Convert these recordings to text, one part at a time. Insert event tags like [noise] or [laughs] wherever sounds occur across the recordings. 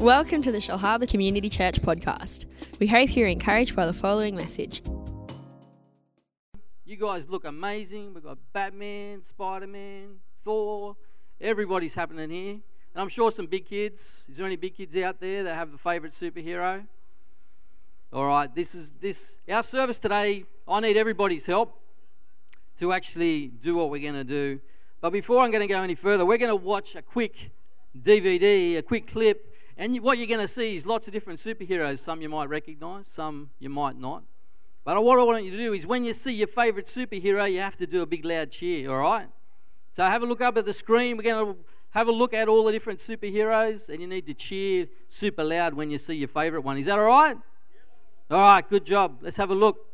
Welcome to the Shellharbour Community Church podcast. We hope you're encouraged by the following message. You guys look amazing. We've got Batman, Spider Man, Thor. Everybody's happening here. And I'm sure some big kids. Is there any big kids out there that have a favourite superhero? All right, this is this our service today. I need everybody's help to actually do what we're going to do. But before I'm going to go any further, we're going to watch a quick DVD, a quick clip, and what you're going to see is lots of different superheroes. Some you might recognize, some you might not. But what I want you to do is when you see your favorite superhero, you have to do a big loud cheer, all right? So have a look up at the screen. We're going to have a look at all the different superheroes, and you need to cheer super loud when you see your favorite one. Is that all right? All right, good job. Let's have a look.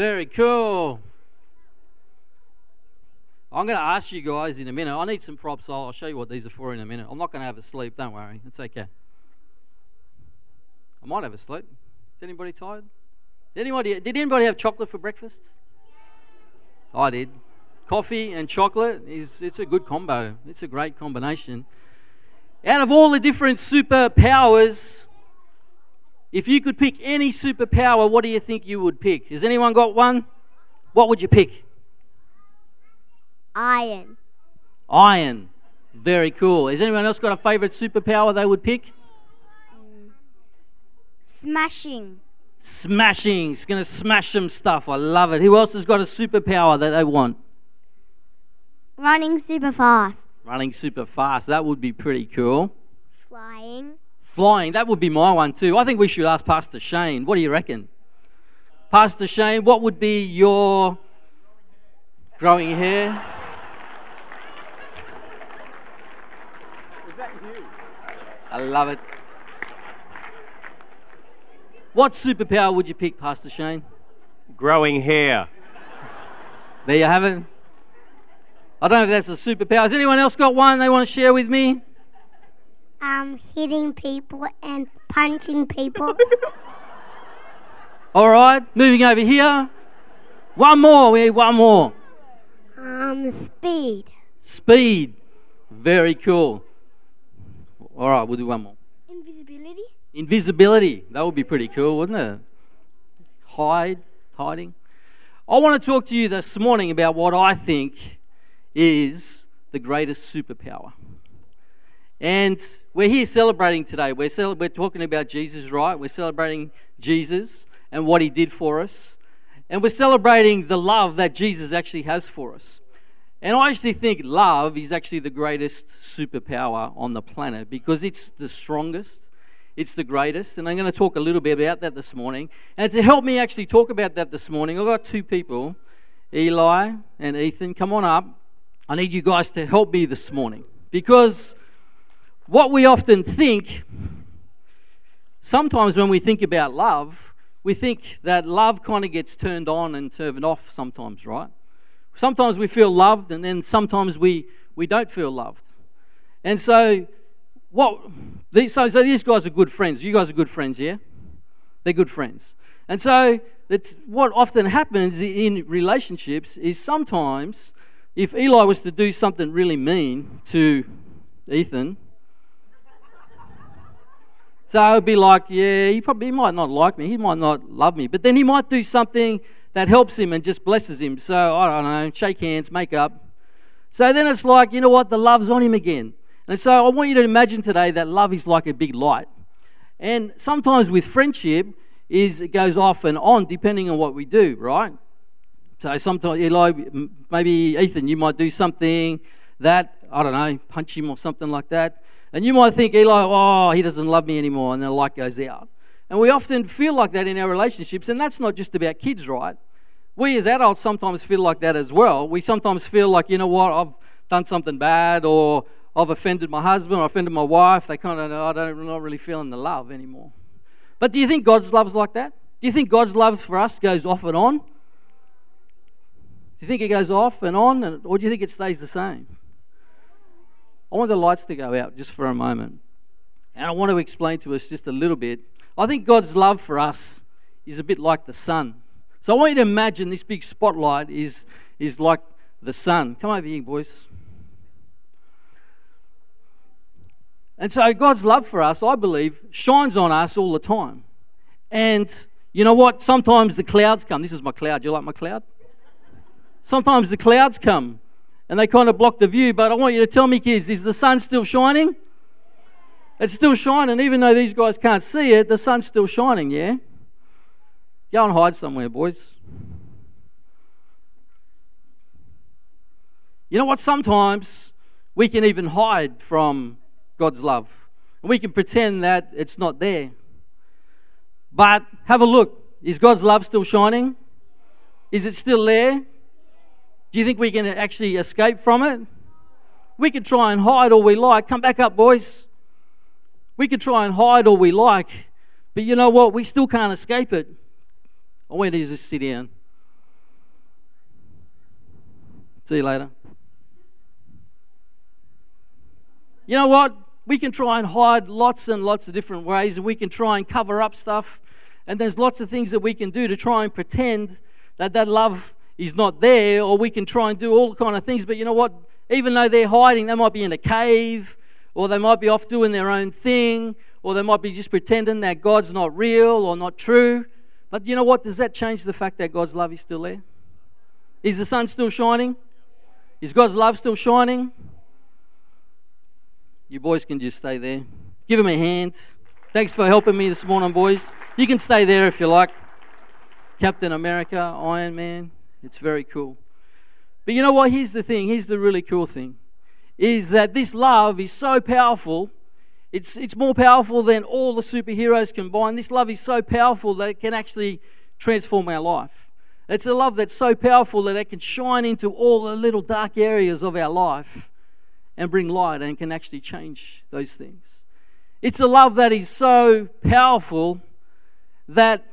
Very cool. I'm going to ask you guys in a minute. I need some props. I'll show you what these are for in a minute. I'm not going to have a sleep. Don't worry. It's okay. I might have a sleep. Is anybody tired? Did anybody, did anybody have chocolate for breakfast? I did. Coffee and chocolate is it's a good combo. It's a great combination. Out of all the different superpowers, if you could pick any superpower, what do you think you would pick? Has anyone got one? What would you pick? Iron. Iron. Very cool. Has anyone else got a favorite superpower they would pick? Smashing. Smashing. It's going to smash some stuff. I love it. Who else has got a superpower that they want? Running super fast. Running super fast. That would be pretty cool. Flying. Flying. That would be my one too. I think we should ask Pastor Shane. What do you reckon? Pastor Shane, what would be your growing hair? I love it. What superpower would you pick, Pastor Shane? growing hair. There you have it. I don't know if that's a superpower. Has anyone else got one they want to share with me? Um, hitting people and punching people. [laughs] All right, moving over here. One more. We need one more. um, speed. Speed. Very cool. All right, we'll do one more. Invisibility. Invisibility. That would be pretty cool, wouldn't it? Hide, hiding. I want to talk to you this morning about what I think is the greatest superpower. And we're here celebrating today. We're, cel- we're talking about Jesus, right? We're celebrating Jesus and what he did for us. And we're celebrating the love that Jesus actually has for us. And I actually think love is actually the greatest superpower on the planet because it's the strongest, it's the greatest. And I'm going to talk a little bit about that this morning. And to help me actually talk about that this morning, I've got two people, Eli and Ethan. Come on up. I need you guys to help me this morning because what we often think, sometimes when we think about love, we think that love kind of gets turned on and turned off sometimes, right? Sometimes we feel loved, and then sometimes we, we don't feel loved. And so, what? These, so, so these guys are good friends. You guys are good friends, yeah? They're good friends. And so, that's what often happens in relationships is sometimes if Eli was to do something really mean to Ethan, so I would be like, yeah, he probably he might not like me, he might not love me, but then he might do something that helps him and just blesses him. So, I don't know, shake hands, make up. So then it's like, you know what, the love's on him again. And so I want you to imagine today that love is like a big light. And sometimes with friendship, is it goes off and on depending on what we do, right? So sometimes, Eli, maybe Ethan, you might do something that, I don't know, punch him or something like that. And you might think, Eli, oh, he doesn't love me anymore, and the light goes out. And we often feel like that in our relationships, and that's not just about kids, right? We as adults sometimes feel like that as well. We sometimes feel like, you know what, I've done something bad, or I've offended my husband, or offended my wife. They kind of, I don't, I'm not really feeling the love anymore. But do you think God's love's like that? Do you think God's love for us goes off and on? Do you think it goes off and on, or do you think it stays the same? I want the lights to go out just for a moment. And I want to explain to us just a little bit I think God's love for us is a bit like the sun. So I want you to imagine this big spotlight is, is like the sun. Come over here, boys. And so God's love for us, I believe, shines on us all the time. And you know what? Sometimes the clouds come. This is my cloud. You like my cloud? Sometimes the clouds come and they kind of block the view. But I want you to tell me, kids, is the sun still shining? It's still shining, even though these guys can't see it, the sun's still shining, yeah? Go and hide somewhere, boys. You know what? Sometimes we can even hide from God's love. And we can pretend that it's not there. But have a look. Is God's love still shining? Is it still there? Do you think we can actually escape from it? We could try and hide all we like. Come back up, boys. We could try and hide all we like, but you know what? We still can't escape it. I want you to just sit down. See you later. You know what? We can try and hide lots and lots of different ways, and we can try and cover up stuff. And there's lots of things that we can do to try and pretend that that love is not there, or we can try and do all kind of things. But you know what? Even though they're hiding, they might be in a cave, or they might be off doing their own thing, or they might be just pretending that God's not real or not true. But you know what? Does that change the fact that God's love is still there? Is the sun still shining? Is God's love still shining? You boys can just stay there. Give him a hand. Thanks for helping me this morning, boys. You can stay there if you like. Captain America, Iron Man. It's very cool. But you know what? Here's the thing. Here's the really cool thing is that this love is so powerful. It's, it's more powerful than all the superheroes combined. This love is so powerful that it can actually transform our life. It's a love that's so powerful that it can shine into all the little dark areas of our life and bring light and can actually change those things. It's a love that is so powerful that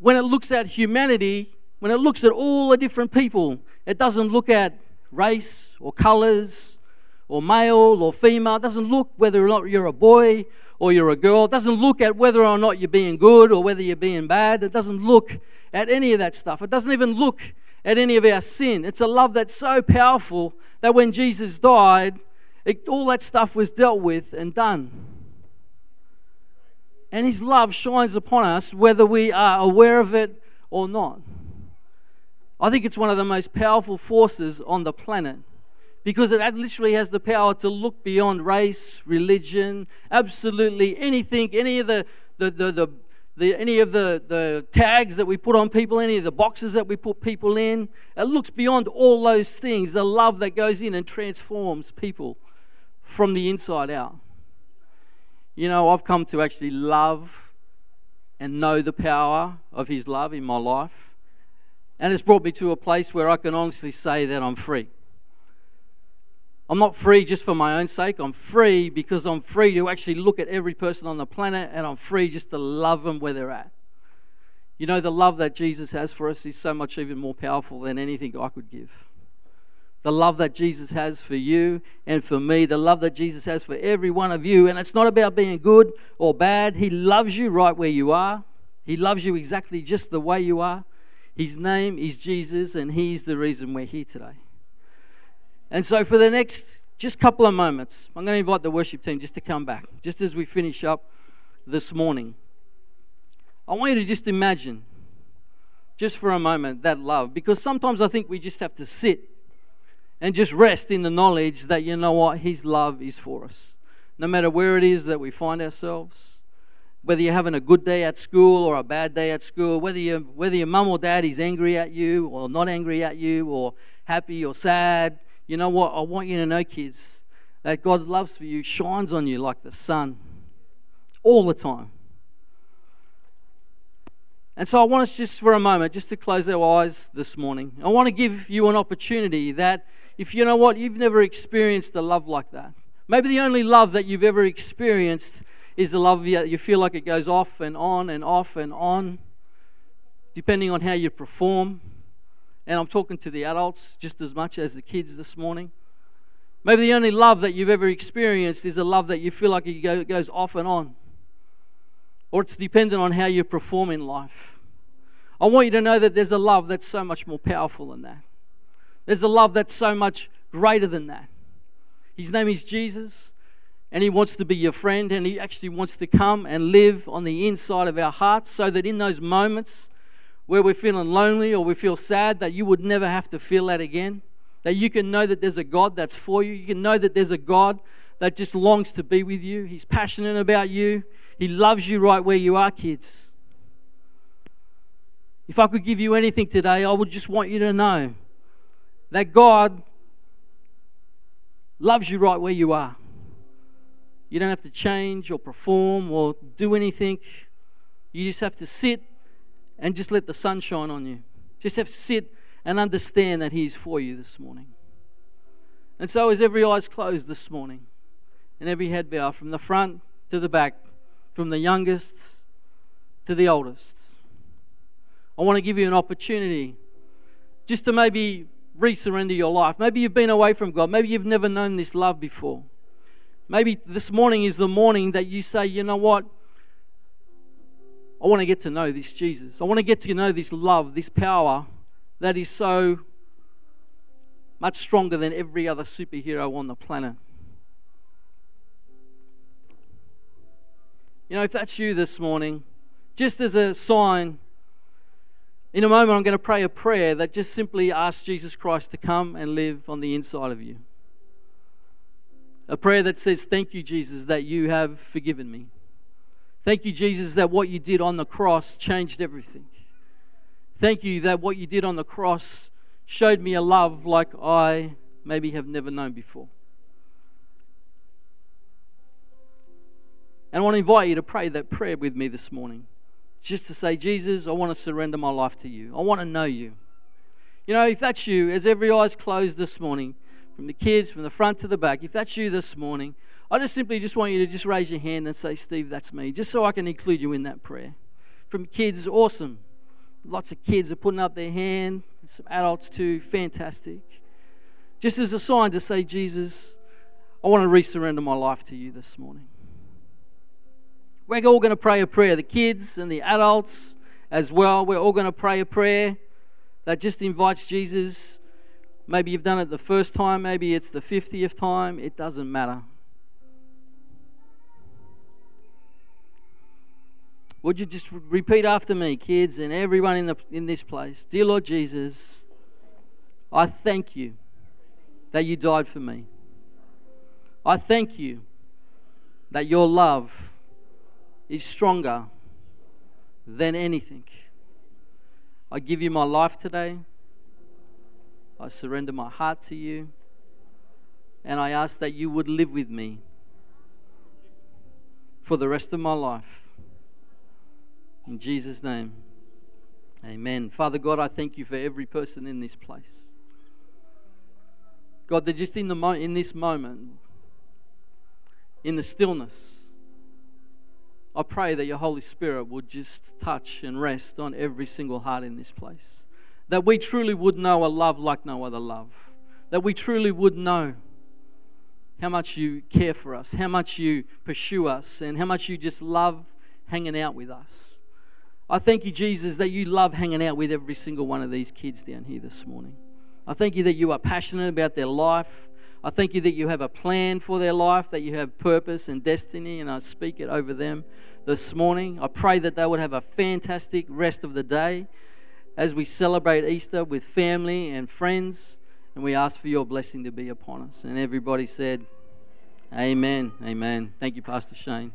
when it looks at humanity, when it looks at all the different people, it doesn't look at race or colors or male or female. It doesn't look whether or not you're a boy or you're a girl. It doesn't look at whether or not you're being good or whether you're being bad. It doesn't look at any of that stuff. It doesn't even look at any of our sin. It's a love that's so powerful that when Jesus died, it, all that stuff was dealt with and done. And His love shines upon us whether we are aware of it or not. I think it's one of the most powerful forces on the planet because it literally has the power to look beyond race, religion, absolutely anything, any of the, the, the, the, the, any of the, the tags that we put on people, any of the boxes that we put people in. It looks beyond all those things, the love that goes in and transforms people from the inside out. You know, I've come to actually love and know the power of His love in my life. And it's brought me to a place where I can honestly say that I'm free. I'm not free just for my own sake. I'm free because I'm free to actually look at every person on the planet and I'm free just to love them where they're at. You know, the love that Jesus has for us is so much even more powerful than anything I could give. The love that Jesus has for you and for me, the love that Jesus has for every one of you. And it's not about being good or bad. He loves you right where you are, He loves you exactly just the way you are. His name is Jesus, and He's the reason we're here today. And so, for the next just couple of moments, I'm going to invite the worship team just to come back, just as we finish up this morning. I want you to just imagine, just for a moment, that love, because sometimes I think we just have to sit and just rest in the knowledge that, you know what, His love is for us. No matter where it is that we find ourselves, whether you're having a good day at school or a bad day at school, whether, you, whether your mum or dad is angry at you or not angry at you or happy or sad, you know what? I want you to know, kids, that God loves for you shines on you like the sun all the time. And so I want us just for a moment, just to close our eyes this morning. I want to give you an opportunity that if you know what, you've never experienced a love like that. Maybe the only love that you've ever experienced is the love that you feel like it goes off and on and off and on, depending on how you perform. And I'm talking to the adults just as much as the kids this morning. Maybe the only love that you've ever experienced is a love that you feel like it goes off and on. Or it's dependent on how you perform in life. I want you to know that there's a love that's so much more powerful than that. There's a love that's so much greater than that. His name is Jesus, and He wants to be your friend, and He actually wants to come and live on the inside of our hearts so that in those moments where we're feeling lonely or we feel sad, that you would never have to feel that again. That you can know that there's a God that's for you. You can know that there's a God that just longs to be with you. He's passionate about you. He loves you right where you are, kids. If I could give you anything today, I would just want you to know that God loves you right where you are. You don't have to change or perform or do anything. You just have to sit and just let the sun shine on you. Just have to sit and understand that He is for you this morning. And so, as every eye's closed this morning and every head bow from the front to the back, from the youngest to the oldest, I want to give you an opportunity just to maybe resurrender your life. Maybe you've been away from God. Maybe you've never known this love before. Maybe this morning is the morning that you say, you know what? I want to get to know this Jesus. I want to get to know this love, this power that is so much stronger than every other superhero on the planet. You know, if that's you this morning, just as a sign, in a moment I'm going to pray a prayer that just simply asks Jesus Christ to come and live on the inside of you. A prayer that says, Thank you, Jesus, that you have forgiven me. Thank you, Jesus, that what you did on the cross changed everything. Thank you that what you did on the cross showed me a love like I maybe have never known before. And I want to invite you to pray that prayer with me this morning. Just to say, Jesus, I want to surrender my life to you. I want to know you. You know, if that's you, as every eye's closed this morning, from the kids, from the front to the back, if that's you this morning, I just simply just want you to just raise your hand and say, Steve, that's me, just so I can include you in that prayer. From kids, awesome. Lots of kids are putting up their hand, some adults too, fantastic. Just as a sign to say, Jesus, I want to resurrender my life to you this morning. We're all going to pray a prayer, the kids and the adults as well. We're all going to pray a prayer that just invites Jesus. Maybe you've done it the first time, maybe it's the 50th time, it doesn't matter. Would you just repeat after me, kids, and everyone in, the, in this place? Dear Lord Jesus, I thank you that you died for me. I thank you that your love is stronger than anything. I give you my life today. I surrender my heart to you. And I ask that you would live with me for the rest of my life. In Jesus' name, amen. Father God, I thank you for every person in this place. God, that just in, the mo- in this moment, in the stillness, I pray that your Holy Spirit would just touch and rest on every single heart in this place. That we truly would know a love like no other love. That we truly would know how much you care for us, how much you pursue us, and how much you just love hanging out with us. I thank you, Jesus, that you love hanging out with every single one of these kids down here this morning. I thank you that you are passionate about their life. I thank you that you have a plan for their life, that you have purpose and destiny, and I speak it over them this morning. I pray that they would have a fantastic rest of the day as we celebrate Easter with family and friends, and we ask for your blessing to be upon us. And everybody said, Amen. Amen. Thank you, Pastor Shane.